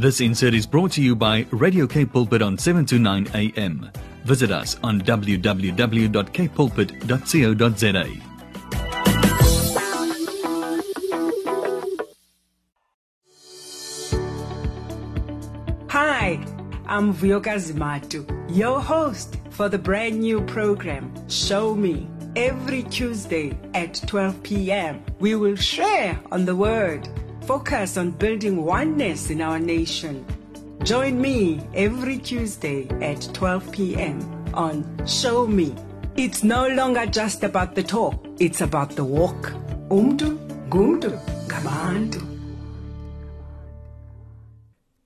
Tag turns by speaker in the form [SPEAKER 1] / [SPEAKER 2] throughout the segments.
[SPEAKER 1] This insert is brought to you by Radio K Pulpit on 7 to 9 a.m. Visit us on www.kpulpit.co.za.
[SPEAKER 2] Hi, I'm Vuyokazi Zimatu, your host for the brand new program, Show Me. Every Tuesday at 12 p.m., we will share on the Word, focus on building oneness in our nation. Join me every Tuesday at 12 p.m. on Show Me. It's no longer just about the talk, it's about the walk. Umdu, gumdu, kabandu.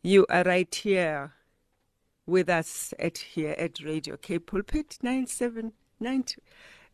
[SPEAKER 2] You are right here with us at here at Radio K Pulpit 9790.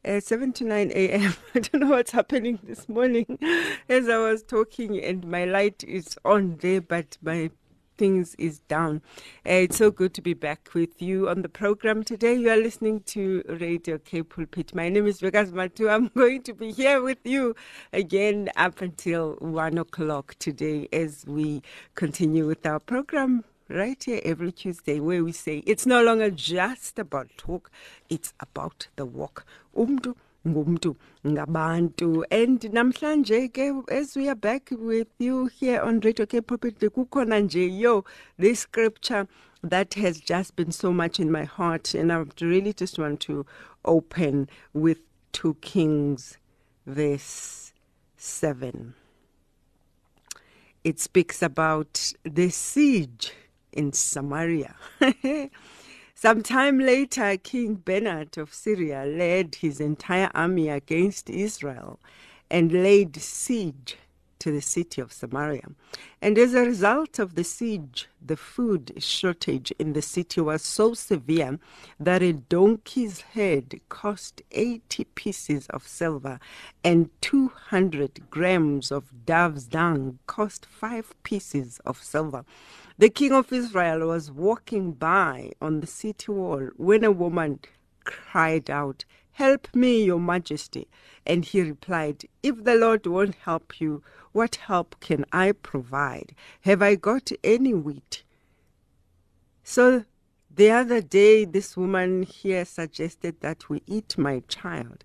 [SPEAKER 2] Uh, 7 to 9 a.m. I don't know what's happening this morning as I was talking, and my light is on there, but my things is down. Uh, it's so good to be back with you on the program today. You are listening to Radio K Pulpit. My name is Vegas Matu. I'm going to be here with you again up until 1 o'clock today as we continue with our program right here every Tuesday where we say it's no longer just about talk, it's about the walk. Umdu ngumntu ngabantu. And namhlanje ke as we are back with you here on Radio K Pulpit kukhona nje yo this scripture that has just been so much in my heart. And I really just want to open with 2 Kings verse 7 it speaks about the siege in Samaria. Sometime later, King Ben-Hadad of Syria led his entire army against Israel and laid siege to the city of Samaria. And as a result of the siege, the food shortage in the city was so severe that a donkey's head cost 80 pieces of silver and 200 grams of dove's dung cost 5 pieces of silver. The king of Israel was walking by on the city wall when a woman cried out, Help me, your majesty. And he replied, If the Lord won't help you, what help can I provide? Have I got any wheat? So the other day, this woman here suggested that we eat my child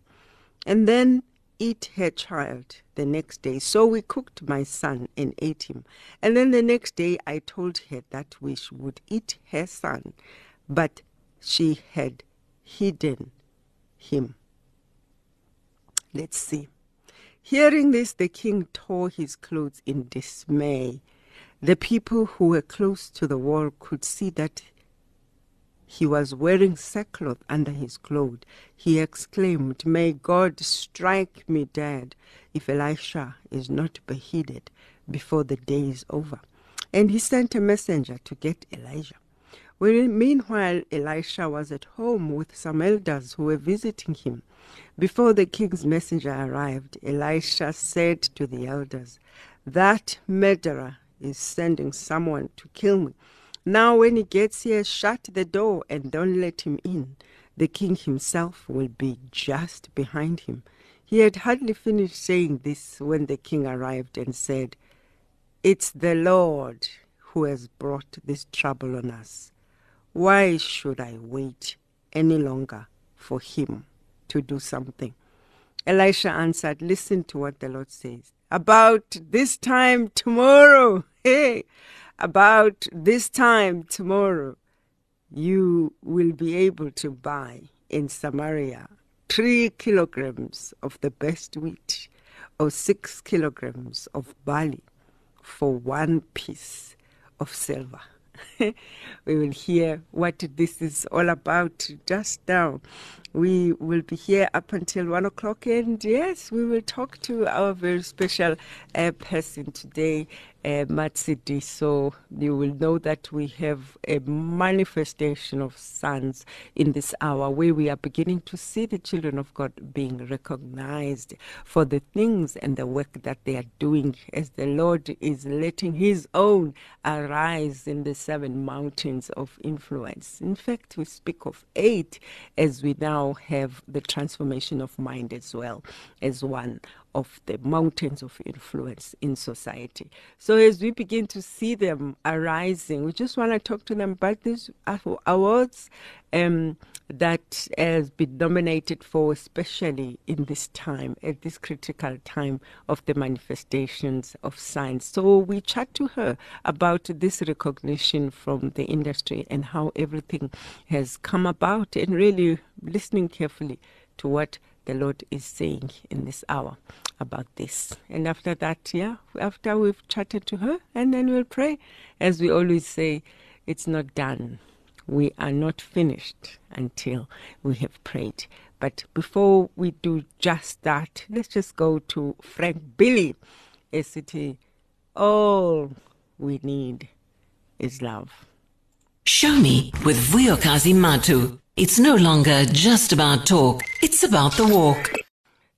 [SPEAKER 2] and then eat her child the next day. So we cooked my son and ate him. And then the next day, I told her that we would eat her son, but she had hidden him. Let's see. Hearing this, the king tore his clothes in dismay. The people who were close to the wall could see that he was wearing sackcloth under his clothes. He exclaimed, May God strike me dead if Elisha is not beheaded before the day is over. And he sent a messenger to get Elijah. Well, meanwhile, Elisha was at home with some elders who were visiting him. Before the king's messenger arrived, Elisha said to the elders, That murderer is sending someone to kill me. Now, when he gets here, shut the door and don't let him in. The king himself will be just behind him. He had hardly finished saying this when the king arrived and said, It's the Lord who has brought this trouble on us. Why should I wait any longer for him to do something? Elisha answered, Listen to what the Lord says. About this time tomorrow, hey, about this time tomorrow, you will be able to buy in Samaria three kilograms of the best wheat or six kilograms of barley for one piece of silver. we will hear what this is all about just now. We will be here up until one o'clock, and yes, we will talk to our very special uh, person today, uh, City, So you will know that we have a manifestation of sons in this hour where we are beginning to see the children of God being recognized for the things and the work that they are doing as the Lord is letting His own arise in the seven mountains of influence. In fact, we speak of eight as we now have the transformation of mind as well as one of the mountains of influence in society. So as we begin to see them arising, we just want to talk to them about these awards um, that has been nominated for, especially in this time, at this critical time of the manifestations of science. So we chat to her about this recognition from the industry and how everything has come about and really listening carefully to what the Lord is saying in this hour about this. And after that, yeah, after we've chatted to her, and then we'll pray. As we always say, it's not done. We are not finished until we have prayed. But before we do just that, let's just go to Frank Billy, a city. All we need is love.
[SPEAKER 3] Show me with Vuyokazi Matu. It's no longer just about talk, it's about the walk.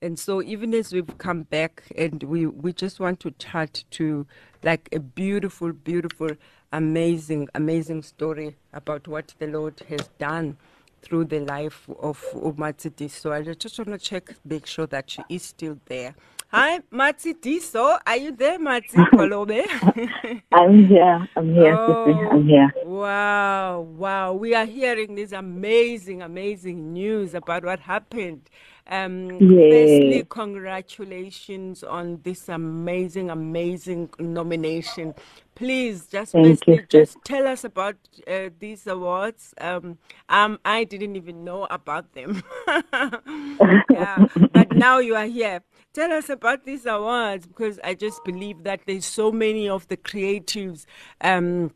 [SPEAKER 2] And so even as we've come back and we, we just want to chat to like a beautiful, beautiful, amazing, amazing story about what the Lord has done through the life of Umatsi So I just want to check, make sure that she is still there. Hi, Matsidiso. Are you there, Matsi Kolobe?
[SPEAKER 4] I'm here. I'm here, oh, I'm here.
[SPEAKER 2] Wow, wow. We are hearing this amazing, amazing news about what happened. Um, Firstly, congratulations on this amazing, amazing nomination. Please, just firstly, just tell us about uh, these awards. Um, um, I didn't even know about them. yeah, but now you are here. Tell us about these awards because I just believe that there's so many of the creatives um,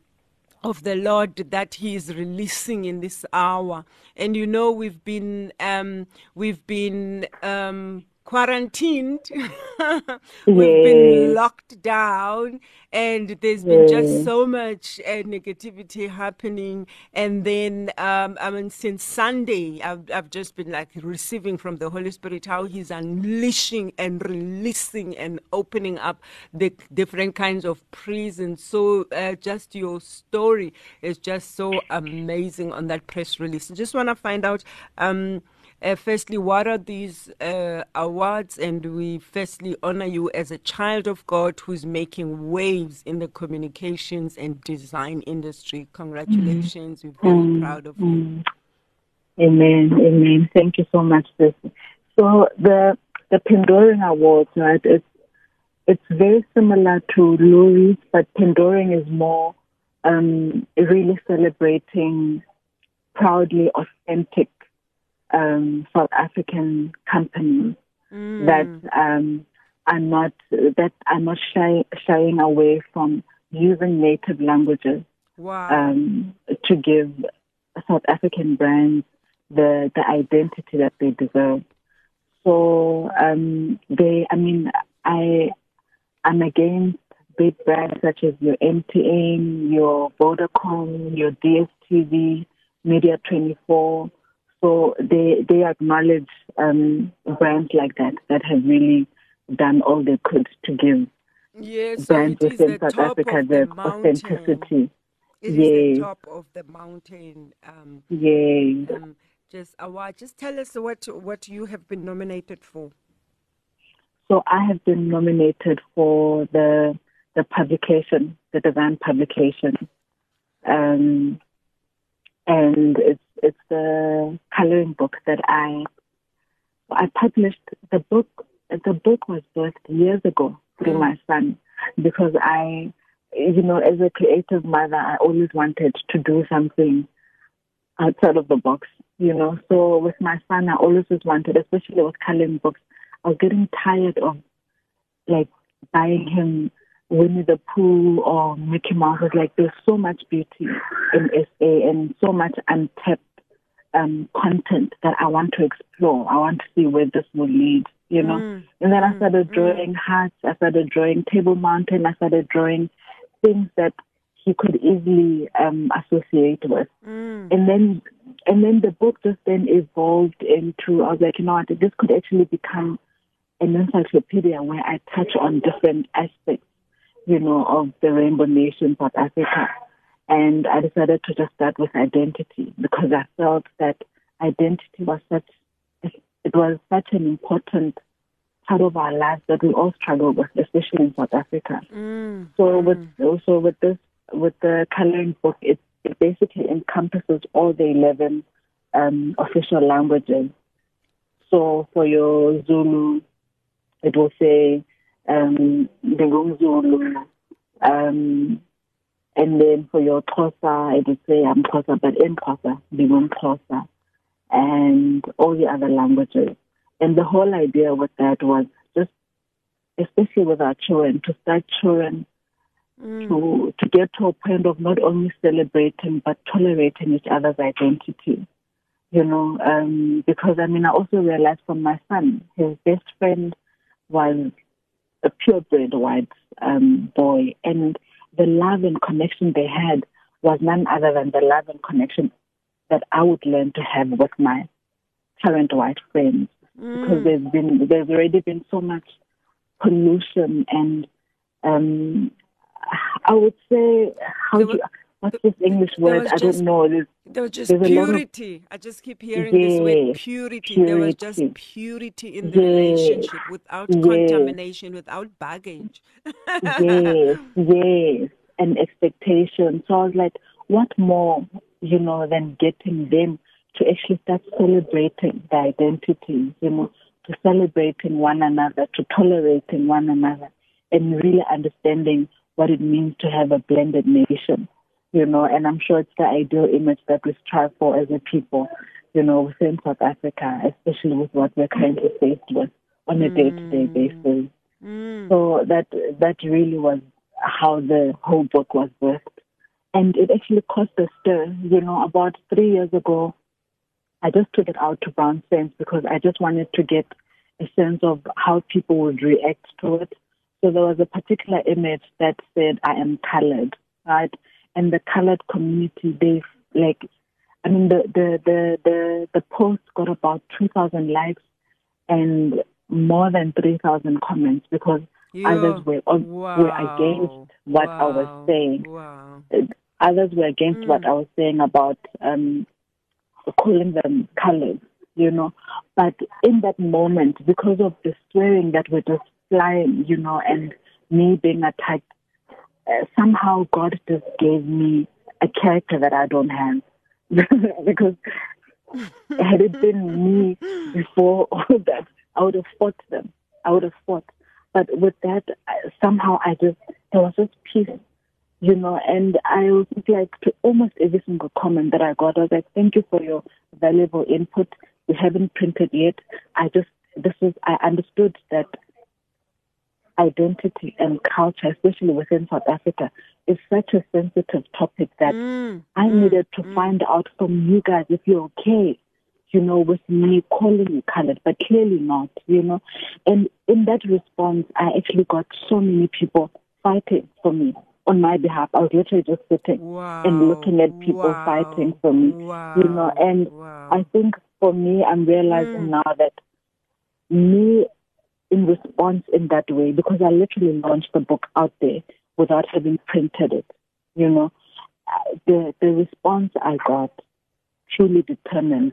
[SPEAKER 2] of the Lord that He is releasing in this hour. And you know, we've been um, we've been um, quarantined. We've been locked down, and there's been just so much uh, negativity happening. And then, um, I mean, since Sunday, I've, I've just been like receiving from the Holy Spirit how He's unleashing and releasing and opening up the different kinds of prisons. So, uh, just your story is just so amazing on that press release. I just want to find out. Um, uh, firstly, what are these uh, awards? And we firstly honor you as a child of God who's making waves in the communications and design industry. Congratulations. Mm. We're very mm. proud of you. Mm.
[SPEAKER 4] Amen. Amen. Thank you so much, sis. So the the Pendoring Awards, right? It's it's very similar to Loeries, but Pendoring is more um, really celebrating proudly authentic um, South African companies mm. that um, are not that are not shy, shying away from using native languages
[SPEAKER 2] wow.
[SPEAKER 4] um, to give South African brands the the identity that they deserve. So um, they, I mean, I I'm against big brands such as your MTN, your Vodacom, your DSTV, Media 24 so they they acknowledge um, brands like that that have really done all they could to give
[SPEAKER 2] yes,
[SPEAKER 4] brands
[SPEAKER 2] so
[SPEAKER 4] within South Africa the, the authenticity.
[SPEAKER 2] It yes. the top of the mountain. Um,
[SPEAKER 4] yes.
[SPEAKER 2] Um, just uh, just tell us what what you have been nominated for.
[SPEAKER 4] So I have been nominated for the the publication, the design publication, um, and it's it's the coloring book that I I published. The book the book was birthed years ago through mm. my son because I, you know, as a creative mother, I always wanted to do something outside of the box, you know. So with my son, I always just wanted, especially with coloring books, I was getting tired of like buying him Winnie the Pooh or Mickey Mouse. It's like there's so much beauty in SA and so much untapped um, content that I want to explore. I want to see where this will lead, you know. Mm, and then I started mm. drawing mm. hearts. I started drawing Table Mountain. I started drawing things that he could easily um, associate with.
[SPEAKER 2] Mm.
[SPEAKER 4] And then, and then the book just then evolved into. I was like, you know what? This could actually become an encyclopedia where I touch on different aspects, you know, of the Rainbow Nation, South Africa. And I decided to just start with identity because I felt that identity was such, it was such an important part of our lives that we all struggle with, especially in South Africa.
[SPEAKER 2] Mm.
[SPEAKER 4] So with also with this with the coloring book, it, it basically encompasses all the eleven um, official languages. So for your Zulu, it will say um, Zulu, um, and then for your Xhosa, I would say I'm Xhosa, but in Xhosa, Ndingum Xhosa, and all the other languages. And the whole idea with that was just, especially with our children, to start children
[SPEAKER 2] Mm.
[SPEAKER 4] to to get to a point of not only celebrating but tolerating each other's identity. You know, um, because I mean, I also realized from my son, his best friend was a purebred white um, boy, and the love and connection they had was none other than the love and connection that I would learn to have with my current white friends. Because
[SPEAKER 2] Mm.
[SPEAKER 4] there's been there's already been so much pollution and um, I would say how do you, what's this English word? I
[SPEAKER 2] just-
[SPEAKER 4] don't know. There's,
[SPEAKER 2] There was just
[SPEAKER 4] There's a of-
[SPEAKER 2] purity. I just keep hearing this word
[SPEAKER 4] Yes,
[SPEAKER 2] purity. There was just
[SPEAKER 4] purity.
[SPEAKER 2] purity in the
[SPEAKER 4] Yes,
[SPEAKER 2] relationship without
[SPEAKER 4] yes.
[SPEAKER 2] contamination, without baggage.
[SPEAKER 4] yes, yes, and expectation. So I was like, what more, you know, than getting them to actually start celebrating the identity, you know, to celebrating one another, to tolerating one another, and really understanding what it means to have a blended nation, you know, and I'm sure it's the ideal image that we strive for as a people, you know, within South Africa, especially with what we're currently faced with on a day-to-day basis.
[SPEAKER 2] Mm.
[SPEAKER 4] So that that really was how the whole book was birthed, and it actually caused a stir. You know, about three years ago, I just took it out to Brownsense because I just wanted to get a sense of how people would react to it. So there was a particular image that said, "I am colored," right? And the colored community, they've like, I mean, the the the the, the post got about two thousand likes and more than three thousand comments because others were on, were against what I was saying.
[SPEAKER 2] Wow.
[SPEAKER 4] Others were against what
[SPEAKER 2] Mm.
[SPEAKER 4] I was saying about um, calling them colors, you know. But in that moment, because of the swearing that were just flying, you know, and me being attacked, uh, somehow God just gave me a character that I don't have. because had it been me before all that, I would have fought them. I would have fought. But with that, somehow I just, there was just peace, you know, and I was like to almost every single comment that I got, I was like, thank you for your valuable input. We haven't printed yet. I just, this is, I understood that identity and culture, especially within South Africa, is such a sensitive topic that
[SPEAKER 2] Mm.
[SPEAKER 4] I
[SPEAKER 2] Mm.
[SPEAKER 4] needed to find out from you guys if you're okay, you know, with me calling you colored, but clearly not, you know. And in that response, I actually got so many people fighting for me on my behalf. I was literally just sitting
[SPEAKER 2] Wow.
[SPEAKER 4] and looking at people
[SPEAKER 2] wow.
[SPEAKER 4] fighting for me,
[SPEAKER 2] Wow.
[SPEAKER 4] you know. And. I think for me, I'm realizing
[SPEAKER 2] Mm.
[SPEAKER 4] now that me in response in that way, because I literally launched the book out there without having printed it, you know, the the response I got truly determined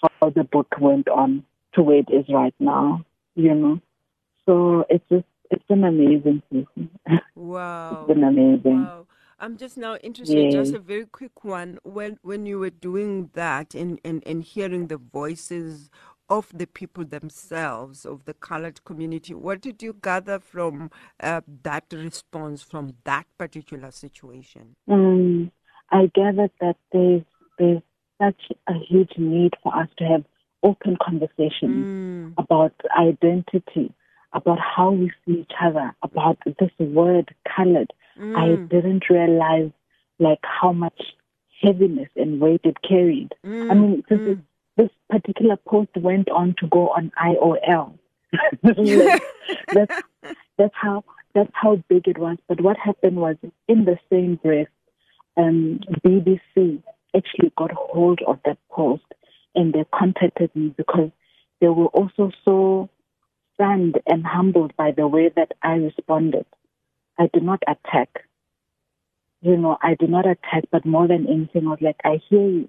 [SPEAKER 4] how the book went on to where it is right now, you know. So it's just it's been amazing.
[SPEAKER 2] Wow.
[SPEAKER 4] it's been amazing.
[SPEAKER 2] Wow. I'm just now interested, just a very quick one. When when you were doing that and, and, and hearing the voices of the people themselves, of the colored community, what did you gather from uh, that response from that particular situation?
[SPEAKER 4] Mm, I gathered that there's there's such a huge need for us to have open conversations
[SPEAKER 2] Mm,
[SPEAKER 4] about identity, about how we see each other, about this word colored. I
[SPEAKER 2] mm,
[SPEAKER 4] didn't realize like how much heaviness and weight it carried. I
[SPEAKER 2] mm,
[SPEAKER 4] mean, this, is,
[SPEAKER 2] mm.
[SPEAKER 4] This particular post went on to go on IOL. That's that's how that's how big it was. But what happened was, in the same breath, um, BBC actually got hold of that post and they contacted me because they were also so stunned and humbled by the way that I responded. I did not attack. You know, I did not attack, but more than anything, I was like, I hear you.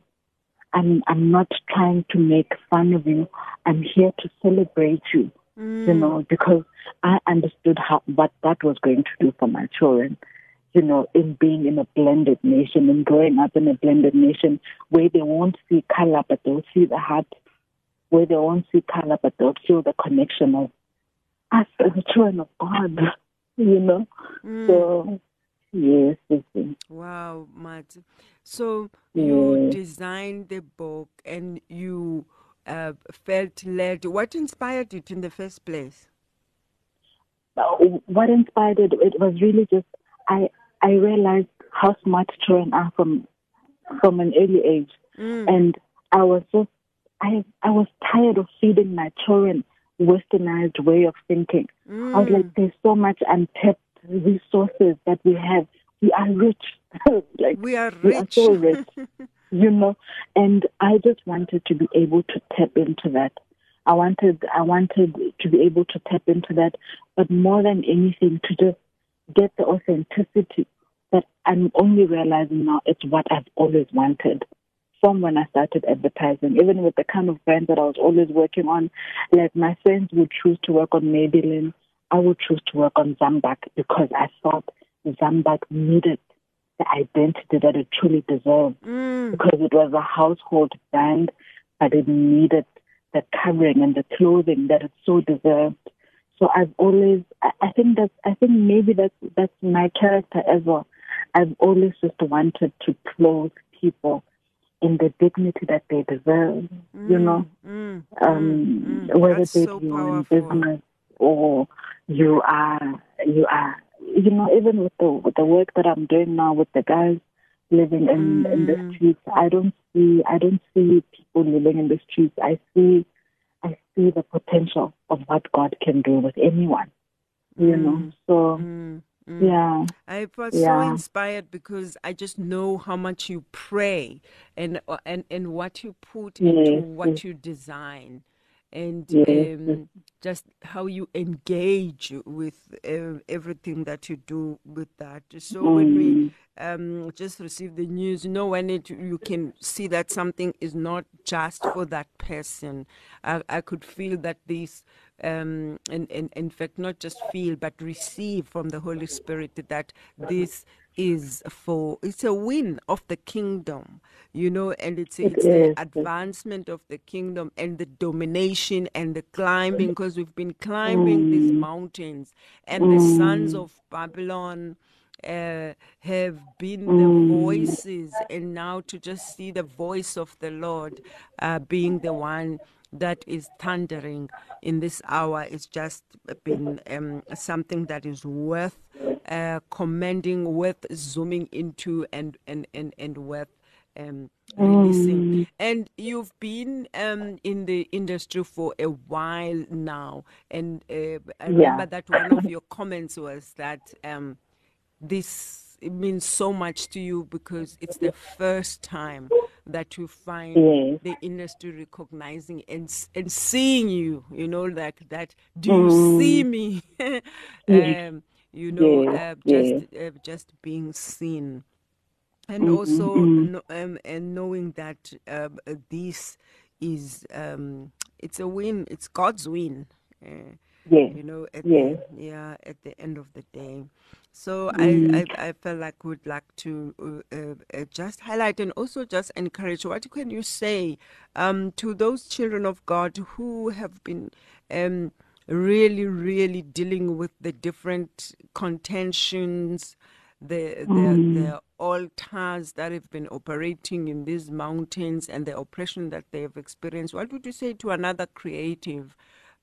[SPEAKER 4] I'm, I'm not trying to make fun of you. I'm here to celebrate you you mm. know, because I understood how what that was going to do for my children. You know, in being in a blended nation and growing up in a blended nation where they won't see color but they'll see the heart, where they won't see color but they'll feel the connection of us as the children of God. You know, mm. so yes, yes, yes.
[SPEAKER 2] Wow, Matt. So you designed the book and you uh, felt led. What inspired it in the first place?
[SPEAKER 4] Uh, what inspired it, it was really just I I realized how smart children are from from an early age, and I was just I I was tired of feeding my children westernized way of thinking. I was like, there's so much untapped resources that we have. We are rich, like
[SPEAKER 2] We are
[SPEAKER 4] we are
[SPEAKER 2] rich.
[SPEAKER 4] so rich, you know. And I just wanted to be able to tap into that. I wanted, I wanted to be able to tap into that, but more than anything, to just get the authenticity that I'm only realizing now. It's what I've always wanted from when I started advertising. Even with the kind of brands that I was always working on, like my friends would choose to work on Maybelline, I would choose to work on Zam-Buk because I thought Zam-Buk needed the identity that it truly deserved. Because it was a household brand, but it needed the covering and the clothing that it so deserved. So I've always, I think that's, I think maybe that's that's my character as well. I've always just wanted to clothe people in the dignity that they deserve. You know,
[SPEAKER 2] Mm,
[SPEAKER 4] um,
[SPEAKER 2] mm,
[SPEAKER 4] whether they
[SPEAKER 2] so
[SPEAKER 4] be in business or you are, you are, you know, even with the with the work that I'm doing now with the guys living in in the
[SPEAKER 2] Mm.
[SPEAKER 4] streets, I don't see I don't see people living in the streets. I see I see the potential of what God can do with anyone. You know, so
[SPEAKER 2] Mm, mm.
[SPEAKER 4] yeah,
[SPEAKER 2] I was so inspired because I just know how much you pray and and and what you put
[SPEAKER 4] Yes,
[SPEAKER 2] into what
[SPEAKER 4] yes.
[SPEAKER 2] you design, and um, just how you engage with uh, everything that you do with that. So when we
[SPEAKER 4] Mm.
[SPEAKER 2] um, just receive the news, you know, when it you can see that something is not just for that person. I, I could feel that this, um, and, and in fact, not just feel but receive from the Holy Spirit that this is for it's a win of the kingdom you know and it's it's the advancement of the kingdom and the domination and the climbing because we've been climbing these
[SPEAKER 4] Mm.
[SPEAKER 2] mountains and the sons of babylon uh, have been the voices, and now to just see the voice of the Lord uh, being the one that is thundering in this hour is just been um, something that is worth uh, commending, worth zooming into, and and and and worth um, releasing. And you've been um, in the industry for a while now, and uh, I remember that one of your comments was that. Um, this it means so much to you because it's the first time that you find
[SPEAKER 4] Yes.
[SPEAKER 2] the industry recognizing and and seeing you you know like that do you see me um you know
[SPEAKER 4] Yes,
[SPEAKER 2] uh, just uh, just being seen and also kno- um, and knowing that uh, this is um, it's a win it's god's win uh,
[SPEAKER 4] Yes.
[SPEAKER 2] you know at
[SPEAKER 4] Yes.
[SPEAKER 2] the, yeah at the end of the day so I, I i felt like would like to uh, uh, just highlight and also just encourage what can you say um, to those children of god who have been um, really really dealing with the different contentions the the, the altars that have been operating in these mountains and the oppression that they have experienced. What would you say to another creative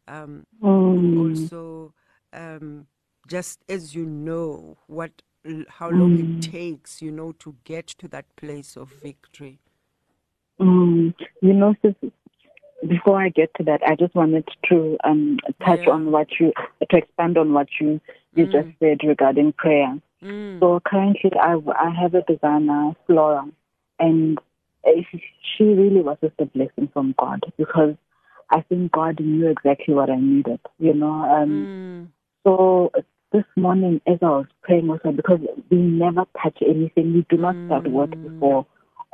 [SPEAKER 2] um, who also um, just as you know what how long it takes you know to get to that place of victory?
[SPEAKER 4] Mm, you know, before I get to that, I just wanted to um, touch
[SPEAKER 2] Yeah.
[SPEAKER 4] on what you, to expand on what you, you just said regarding prayer.
[SPEAKER 2] Mm.
[SPEAKER 4] So currently, I, I have a designer, Flora, and she really was just a blessing from God because I think God knew exactly what I needed, you know. Um,
[SPEAKER 2] Mm.
[SPEAKER 4] So this morning, as I was praying her, because we never touch anything, we do not start work before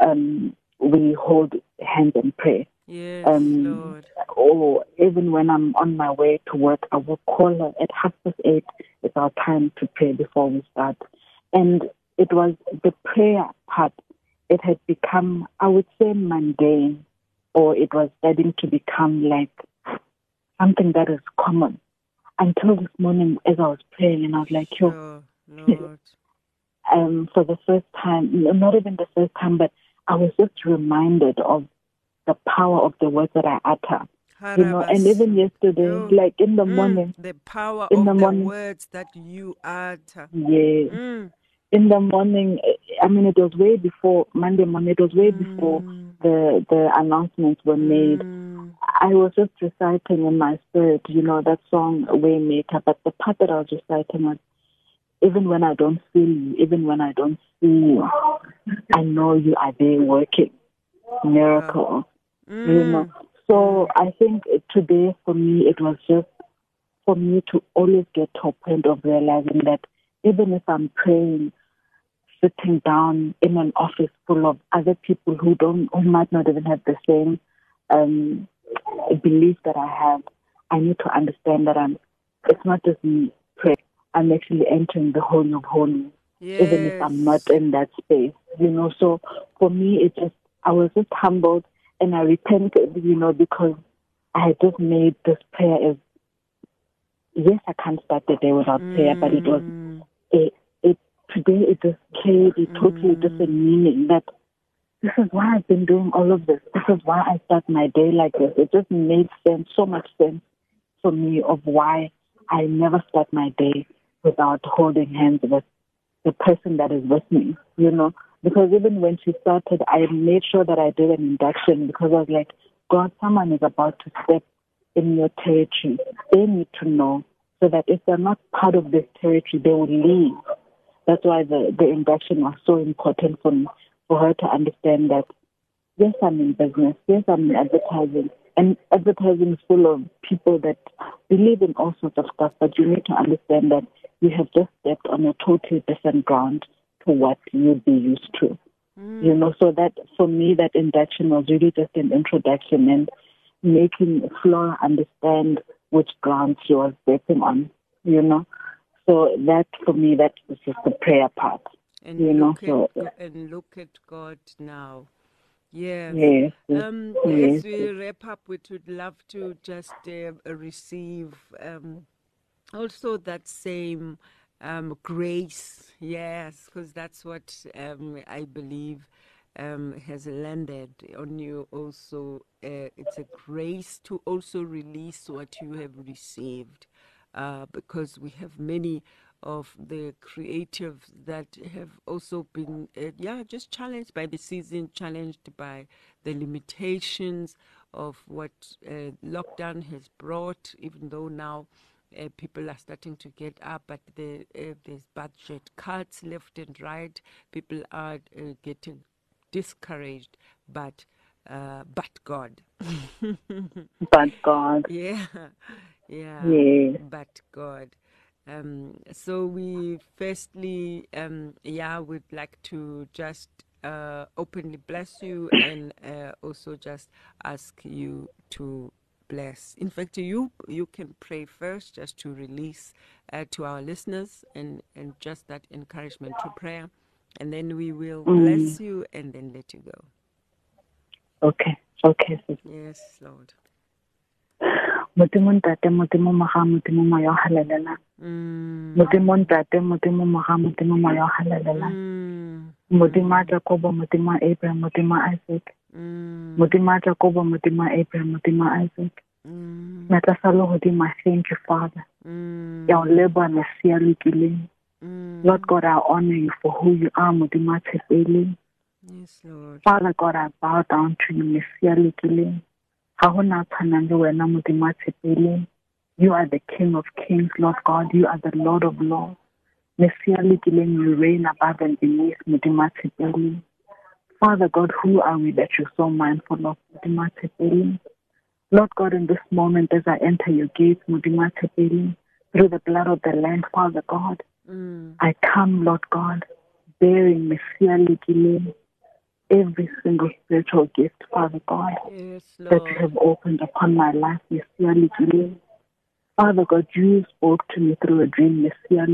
[SPEAKER 4] um, we hold hands and pray.
[SPEAKER 2] Yes,
[SPEAKER 4] Um,
[SPEAKER 2] Lord.
[SPEAKER 4] or even when I'm on my way to work, I will call her at half past eight. It's our time to pray before we start. And it was the prayer part. It had become, I would say, mundane, or it was starting to become like something that is common. Until this morning, as I was praying, and I was like, yo,
[SPEAKER 2] Lord.
[SPEAKER 4] um, for the first time, not even the first time, but I was just reminded of the power of the words that I utter. You know, and even yesterday,
[SPEAKER 2] Oh,
[SPEAKER 4] like in the
[SPEAKER 2] mm,
[SPEAKER 4] morning,
[SPEAKER 2] the power
[SPEAKER 4] in
[SPEAKER 2] of
[SPEAKER 4] the
[SPEAKER 2] the
[SPEAKER 4] morning.
[SPEAKER 2] words that you utter.
[SPEAKER 4] yeah,
[SPEAKER 2] Mm,
[SPEAKER 4] in the morning, I mean, it was way before Monday morning. It was way before
[SPEAKER 2] mm,
[SPEAKER 4] the the announcements were made.
[SPEAKER 2] mm,
[SPEAKER 4] I was just reciting in my spirit, you know, that song Waymaker. But the part that I was reciting was, even when I don't feel you, even when I don't see you, I know you are there working miracles. You know.
[SPEAKER 2] mm.
[SPEAKER 4] So I think today for me it was just for me to always get to a point of realizing that even if I'm praying, sitting down in an office full of other people who don't, who might not even have the same um, belief that I have, I need to understand that I'm. It's not just me praying. I'm actually entering the holy of holies, even if I'm not in that space. You know. So for me, it just I was just humbled and I repented. You know, because I had just made this prayer as yes, I can't start the day without prayer, but it was
[SPEAKER 2] Mm,
[SPEAKER 4] it, it today it just carried a totally different meaning that this is why I've been doing all of this. This is why I start my day like this. It just made sense, so much sense for me of why I never start my day without holding hands with the person that is with me, you know. Because even when she started, I made sure that I did an induction because I was like, God, someone is about to step in your territory. They need to know so that if they're not part of this territory, they will leave. That's why the, the induction was so important for me, for her to understand that, yes, I'm in business, yes, I'm in advertising, and advertising is full of people that believe in all sorts of stuff, but you need to understand that you have just stepped on a totally different ground to what you'd be used to. You know, so that for me, that induction was really just an introduction and making Flora understand which ground she was stepping on, you know. So that for me, that was just the prayer part.
[SPEAKER 2] and
[SPEAKER 4] you know, so-
[SPEAKER 2] at and look at God now. Yes,
[SPEAKER 4] yes,
[SPEAKER 2] Um,
[SPEAKER 4] yes,
[SPEAKER 2] as we wrap up, we would love to just uh, receive um, also that same um, grace. Yes, because that's what um, I believe um, has landed on you. Also, uh, it's a grace to also release what you have received, uh, because we have many of the creatives that have also been, uh, yeah, just challenged by the season, challenged by the limitations of what uh, lockdown has brought, even though now uh, people are starting to get up, but the, uh, there's budget cuts left and right. People are uh, getting discouraged, but uh, but God.
[SPEAKER 4] but God,
[SPEAKER 2] Yeah, yeah. But God. Um, so we firstly, um, yeah, would like to just uh, openly bless you and uh, also just ask you to bless. In fact, you you can pray first, just to release uh, to our listeners and and just that encouragement to prayer, and then we will bless you and then let you go.
[SPEAKER 4] okay, okay.
[SPEAKER 2] Yes, Lord.
[SPEAKER 4] Modimo ntate, modimo maga, modimo moya o.
[SPEAKER 2] Mm,
[SPEAKER 4] Modimo ntate, modimo maga, modimo moya o halelela.
[SPEAKER 2] mm,
[SPEAKER 4] Modimo a Jacobo, modimo a Abraham, modimo a Isaac.
[SPEAKER 2] Mm,
[SPEAKER 4] Modimo a Jacobo, modimo a Abraham, modimo a Isaac.
[SPEAKER 2] mm,
[SPEAKER 4] legodimo, I thank you, Father.
[SPEAKER 2] mm,
[SPEAKER 4] Ke a o leboha Mesia
[SPEAKER 2] mm.
[SPEAKER 4] Lord God, I honor you for who you are, modimo a.
[SPEAKER 2] Yes, Lord.
[SPEAKER 4] Father God, I bow down to you, Mesia lokileng. Ha ho na tshwanang le wena, modimo a tshepeleng. You are the King of kings, Lord God. You are the Lord of lords. Mesia lokileng, you reign above and beneath, modimo a tshepeleng. Father God, who are we that you're so mindful of, tshepeleng? Lord God, in this moment, as I enter your gates, tshepeleng, through the blood of the Lamb, Father God,
[SPEAKER 2] Mm,
[SPEAKER 4] I come, Lord God, bearing lokileng, every single spiritual gift, Father God,
[SPEAKER 2] Yes,
[SPEAKER 4] that you have opened upon my life, Messiah. Father God, you spoke to me through a dream, Messiah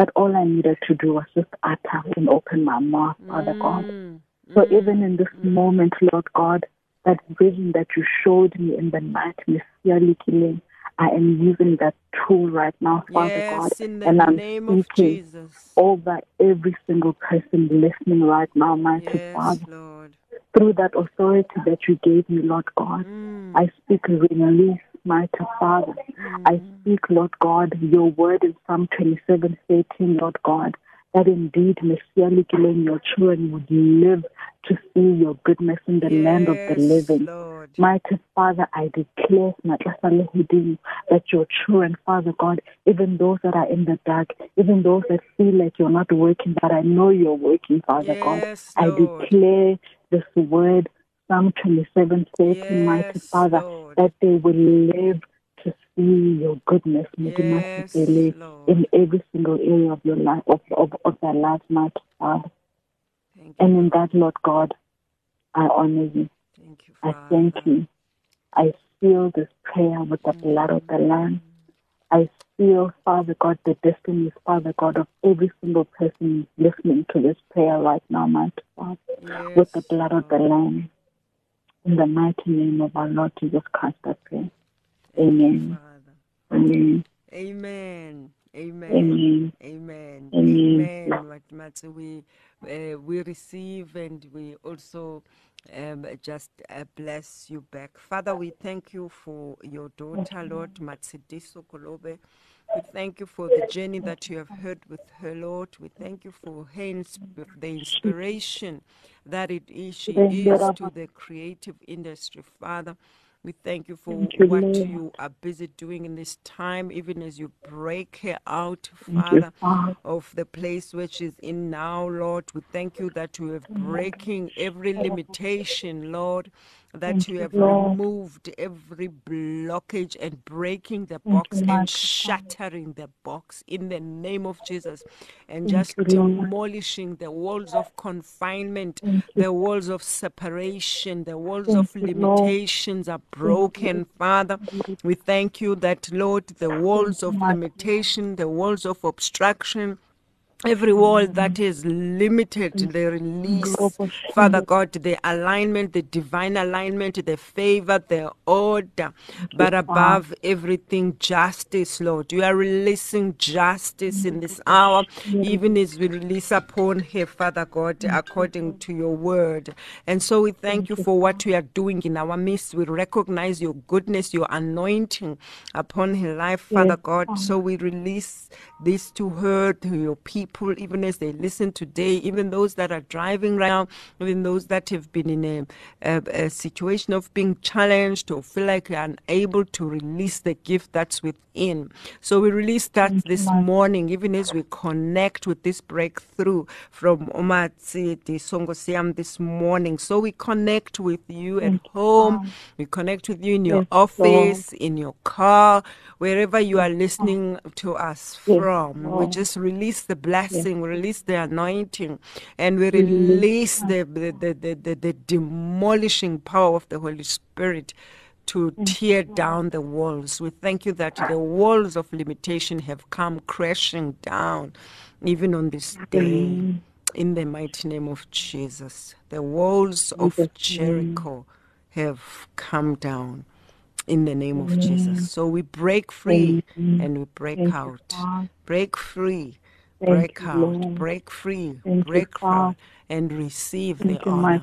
[SPEAKER 4] That all I needed to do was just utter and open my mouth, Father God.
[SPEAKER 2] Mm,
[SPEAKER 4] So even in this moment, Lord God, that vision that you showed me in the night, Messiah Likile, I am using that tool right now, Father God,
[SPEAKER 2] Yes, in the
[SPEAKER 4] and I'm
[SPEAKER 2] name of
[SPEAKER 4] speaking
[SPEAKER 2] Jesus.
[SPEAKER 4] over every single person listening right now, mighty
[SPEAKER 2] Yes,
[SPEAKER 4] Father.
[SPEAKER 2] Lord.
[SPEAKER 4] Through that authority that you gave me, Lord God,
[SPEAKER 2] Mm,
[SPEAKER 4] I speak release, mighty Father. Mm. I speak, Lord God, your word in Psalm 27, 13, Lord God, that indeed, Messiah Likile, your children would live to see your goodness in the land of the living.
[SPEAKER 2] Lord.
[SPEAKER 4] Mighty Father, I declare that your children, Father God, even those that are in the dark, even those that feel like you're not working, but I know you're working, Father God.
[SPEAKER 2] Yes,
[SPEAKER 4] I declare this word, Psalm 27, 13, mighty
[SPEAKER 2] Yes,
[SPEAKER 4] Father,
[SPEAKER 2] Lord.
[SPEAKER 4] that they will live to see your goodness,
[SPEAKER 2] Yes,
[SPEAKER 4] in every single area of your life, of, of, of their lives, mighty Father.
[SPEAKER 2] Thank
[SPEAKER 4] And in that, Lord God, I honor you.
[SPEAKER 2] Thank you,
[SPEAKER 4] I thank you. I seal this prayer with the blood of the mm. Lamb. I seal, Father God, the destinies, Father God, of every single person listening to this prayer right now, mighty Father,
[SPEAKER 2] Yes,
[SPEAKER 4] with the blood of the
[SPEAKER 2] Lord.
[SPEAKER 4] Lamb. In the mighty name of our Lord Jesus Christ, I pray. Amen. Amen.
[SPEAKER 2] Amen. Amen.
[SPEAKER 4] Amen.
[SPEAKER 2] Amen.
[SPEAKER 4] Amen.
[SPEAKER 2] Amen. What Matsu, we uh, we receive and we also um, just uh, bless you back. Father, we thank you for your daughter, Lord Matsidiso Kolobe. We thank you for the journey that you have heard with her, Lord. We thank you for her insp- the inspiration that it is she is to the creative industry, Father. We thank you for what you are busy doing in this time, even as you break her out, Father, of the place where she's in now, Lord. We thank you that you are breaking every limitation, Lord, that you have removed every blockage and breaking the box and shattering the box in the name of Jesus and just demolishing the walls of confinement, the walls of separation, the walls of limitations are broken, Father. We thank you that, Lord, the walls of limitation, the walls of obstruction, Every wall that is limited, the release, Father God, the alignment, the divine alignment, the favor, the order, but above everything, justice, Lord. You are releasing justice in this hour, even as we release upon her, Father God, according to your word. And so we thank you for what you are doing in our midst. We recognize your goodness, your anointing upon her life, Father God. So we release this to her, to your people, even as they listen today, even those that are driving right now, even those that have been in a, a, a situation of being challenged or feel like they're unable to release the gift that's within. So we release that
[SPEAKER 4] Thank
[SPEAKER 2] this morning, even as we connect with this breakthrough from Omatsi Songosiam this morning. So we connect with you at
[SPEAKER 4] Thank
[SPEAKER 2] home, we connect with you in your
[SPEAKER 4] Yes, Lord.
[SPEAKER 2] office, in your car, wherever you are listening to us
[SPEAKER 4] Yes,
[SPEAKER 2] from. We just release the blessing, we release the anointing, and we
[SPEAKER 4] Release
[SPEAKER 2] the, the, the, the, the, demolishing power of the Holy Spirit to tear down the walls. We thank you that the walls of limitation have come crashing down even on this day. In the mighty name of Jesus, the walls of. Jericho have come down in the name of Jesus. So we break free and we break out. Break free, break out, break free, break out, and receive the honor.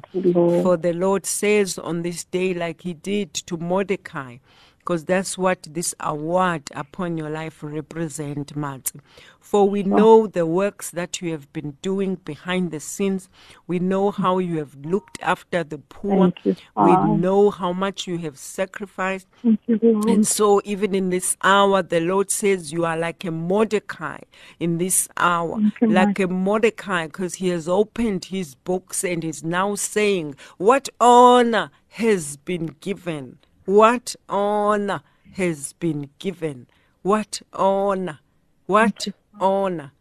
[SPEAKER 2] For the Lord says on this day, like He did to Mordecai, because that's what this award upon your life represent, Matt. For we know the works that you have been doing behind the scenes. We know how you have looked after the poor.
[SPEAKER 4] You,
[SPEAKER 2] We know how much you have sacrificed.
[SPEAKER 4] You,
[SPEAKER 2] And so, even in this hour, the Lord says you are like a Mordecai in this hour,
[SPEAKER 4] you,
[SPEAKER 2] like a Mordecai, because he has opened his books and is now saying, What honor has been given? What honor has been given? What honor? What honor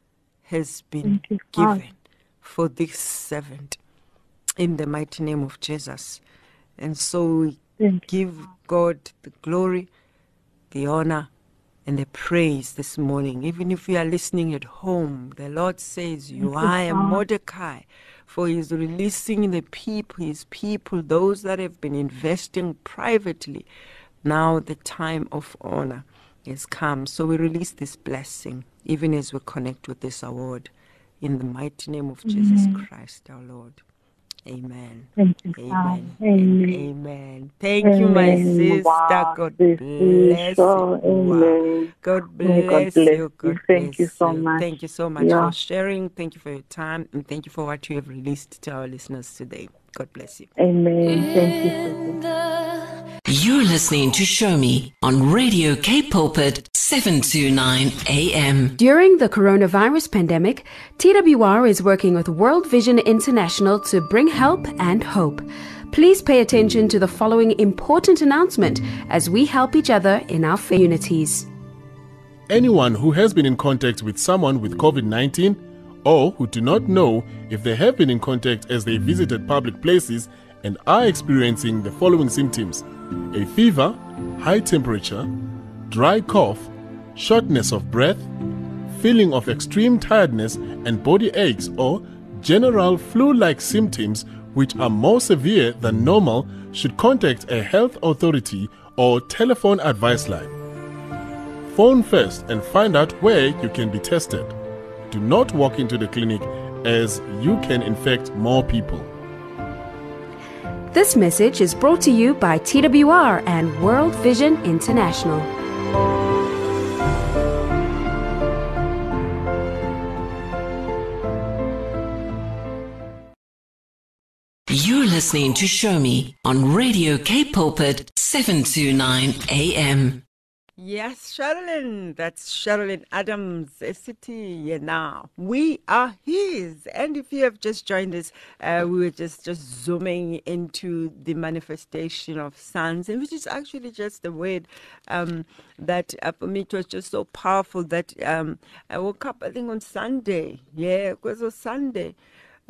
[SPEAKER 2] has been
[SPEAKER 4] Thank you, Father.
[SPEAKER 2] given for this servant? in the mighty name of Jesus. And so we give God the glory, the honor, and the praise this morning. Even if you are listening at home, the Lord says, You are a Mordecai, for He is releasing the people, His people, those that have been investing privately. Now the time of honor has come. So we release this blessing, even as we connect with this award. In the mighty name of Jesus Christ, our Lord. Amen.
[SPEAKER 4] Thank you,
[SPEAKER 2] Amen.
[SPEAKER 4] Father. Amen.
[SPEAKER 2] Amen. Thank you, my sister.
[SPEAKER 4] Wow,
[SPEAKER 2] God bless
[SPEAKER 4] so-
[SPEAKER 2] you. Wow.
[SPEAKER 4] Amen.
[SPEAKER 2] God
[SPEAKER 4] May God
[SPEAKER 2] bless
[SPEAKER 4] bless
[SPEAKER 2] you.
[SPEAKER 4] you.
[SPEAKER 2] God
[SPEAKER 4] Thank you
[SPEAKER 2] bless
[SPEAKER 4] so much.
[SPEAKER 2] Thank you so much
[SPEAKER 4] Yeah.
[SPEAKER 2] for sharing. Thank you for your time. And thank you for what you have released to our listeners today. God bless you.
[SPEAKER 4] Amen. Thank you, sister.
[SPEAKER 3] You're listening to Show Me on Radio Cape Pulpit 729 AM.
[SPEAKER 5] During the coronavirus pandemic, TWR is working with World Vision International to bring help and hope. Please pay attention to the following important announcement as we help each other in our communities.
[SPEAKER 6] Anyone who has been in contact with someone with COVID 19 or who do not know if they have been in contact as they visited public places and are experiencing the following symptoms a fever, high temperature, dry cough, shortness of breath, feeling of extreme tiredness and body aches or general flu like symptoms which are more severe than normal should contact a health authority or telephone advice line. Phone first and find out where you can be tested. Do not walk into the clinic as you can infect more people.
[SPEAKER 5] This message is brought to you by TWR and World Vision International.
[SPEAKER 3] You're listening to Show Me on Radio Cape Pulpit 729 AM.
[SPEAKER 2] Yes, Sherilyn. That's Sherilyn Adams, a city here now. We are his. And if you have just joined us, uh, we were just, just zooming into the manifestation of sons, and which is actually just the word um, that uh, for me it was just so powerful that um, I woke up, I think, on Sunday. Yeah, it was on Sunday.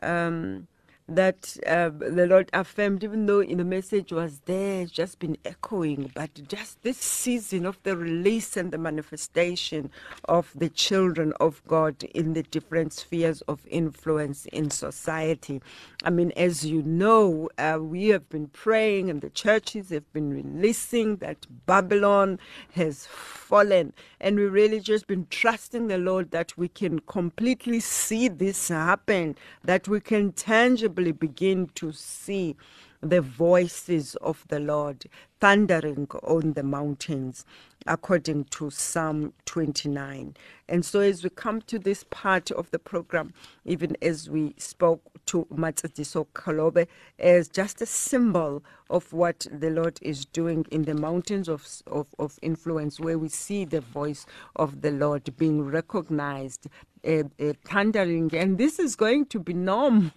[SPEAKER 2] Um, that uh, the Lord affirmed, even though in the message was there, it's just been echoing, but just this season of the release and the manifestation of the children of God in the different spheres of influence in society. I mean, as you know, uh, we have been praying and the churches have been releasing that Babylon has fallen. And we really just been trusting the Lord that we can completely see this happen, that we can tangibly begin to see the voices of the Lord thundering on the mountains, according to Psalm 29. And so, as we come to this part of the program, even as we spoke to Matsadiso Kalobe, as just a symbol of what the Lord is doing in the mountains of, of, of influence, where we see the voice of the Lord being recognized uh, uh, thundering, and this is going to be norm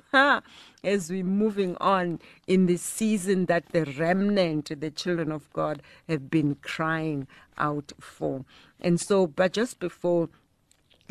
[SPEAKER 2] as we're moving on in the season that the remnant, the children of God, have been crying out for. And so, but just before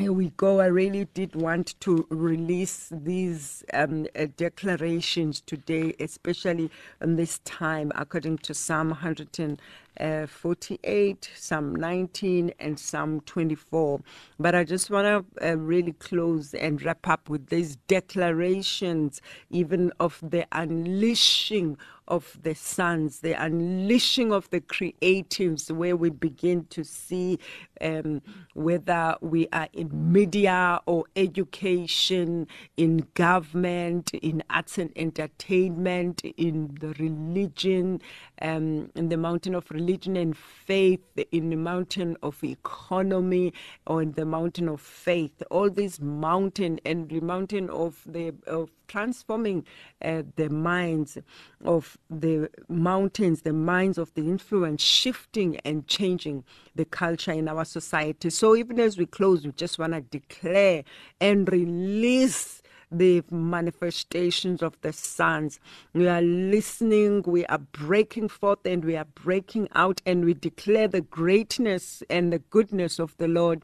[SPEAKER 2] we go. I really did want to release these um, uh, declarations today, especially in this time, according to Psalm 148, Psalm 19, and Psalm 24. But I just want to uh, really close and wrap up with these declarations, even of the unleashing of the sons, the unleashing of the creatives, where we begin to see um, whether we are in media or education, in government, in arts and entertainment, in the religion, um, in the mountain of religion and faith, in the mountain of economy, or in the mountain of faith. All these mountain and the mountain of the of transforming uh, the minds of the mountains, the minds of the influence, shifting and changing the culture in our society. So even as we close, we just want to declare and release the manifestations of the sons. We are listening, we are breaking forth, and we are breaking out, and we declare the greatness and the goodness of the Lord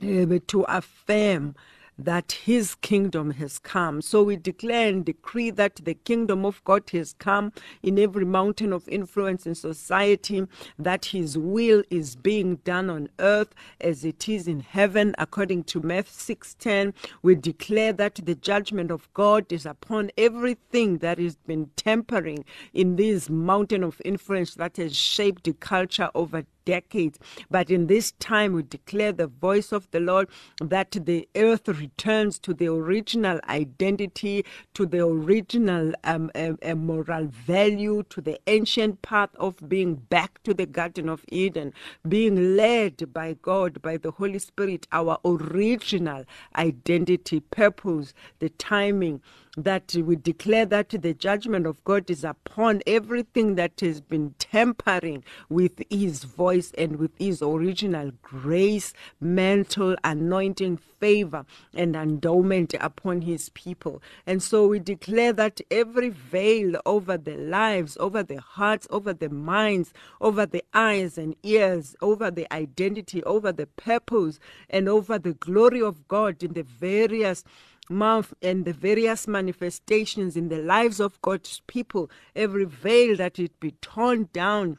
[SPEAKER 2] uh, to affirm that his kingdom has come. So we declare and decree that the kingdom of God has come in every mountain of influence in society, that his will is being done on earth as it is in heaven, according to Matthew 6:10. We declare that the judgment of God is upon everything that has been tempering in this mountain of influence that has shaped the culture over decades. But in this time, we declare the voice of the Lord that the earth returns to the original identity, to the original um, moral value, to the ancient path of being back to the Garden of Eden, being led by God, by the Holy Spirit, our original identity, purpose, the timing that we declare that the judgment of God is upon everything that has been tampering with His voice and with His original grace, mental anointing, favor, and endowment upon His people. And so we declare that every veil over the lives, over the hearts, over the minds, over the eyes and ears, over the identity, over the purpose, and over the glory of God in the various mouth and the various manifestations in the lives of God's people, every veil that it be torn down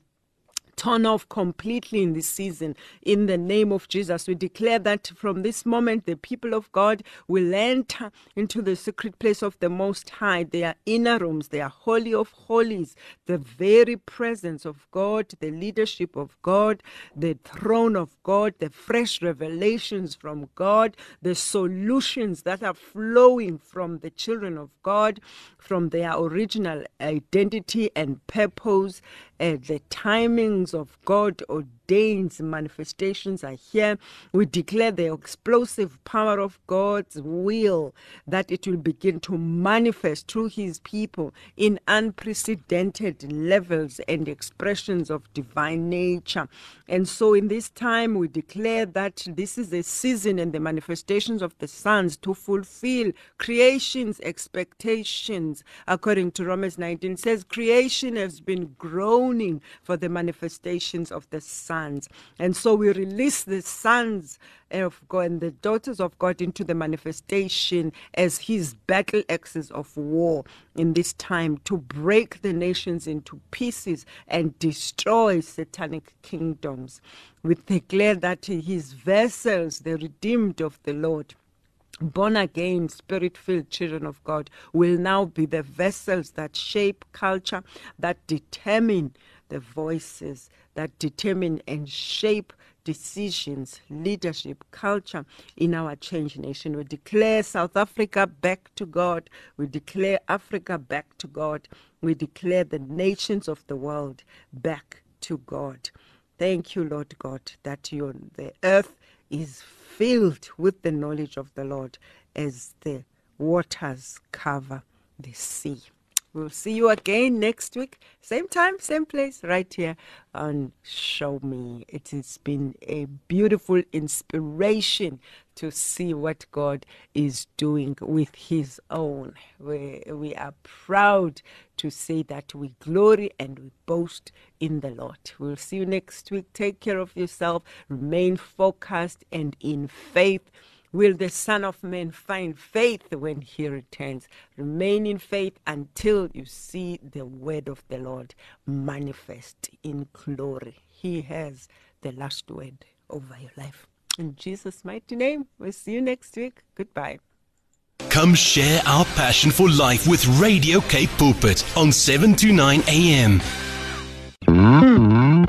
[SPEAKER 2] torn off completely in this season. In the name of Jesus, we declare that from this moment, the people of God will enter into the secret place of the Most High, their inner rooms, their holy of holies, the very presence of God, the leadership of God, the throne of God, the fresh revelations from God, the solutions that are flowing from the children of God, from their original identity and purpose uh, the timings of God ordains manifestations are here. We declare the explosive power of God's will that it will begin to manifest through His people in unprecedented levels and expressions of divine nature. And so, in this time, we declare that this is a season and the manifestations of the sons to fulfill creation's expectations, according to Romans 19 says, creation has been groaning for the manifestations of the sons. And so we release the sons of God and the daughters of God into the manifestation as his battle axes of war in this time to break the nations into pieces and destroy satanic kingdoms. We declare that his vessels, the redeemed of the Lord, born again, spirit filled children of God will now be the vessels that shape culture, that determine the voices, that determine and shape decisions, leadership, culture in our change nation. We declare South Africa back to God. We declare Africa back to God. We declare the nations of the world back to God. Thank you, Lord God, that you, the earth is filled with the knowledge of the Lord as the waters cover the sea. We'll see you again next week, same time, same place, right here on Show Me. It has been a beautiful inspiration to see what God is doing with His own. We, we are proud to say that we glory and we boast in the Lord. We'll see you next week. Take care of yourself, remain focused and in faith will the Son of Man find faith when he returns. Remain in faith until you see the word of the Lord manifest in glory. He has the last word over your life. In Jesus' mighty name, we'll see you next week. Goodbye.
[SPEAKER 7] Come share our passion for life with Radio Cape Pulpit on 7 to 9 a.m. Mm-hmm.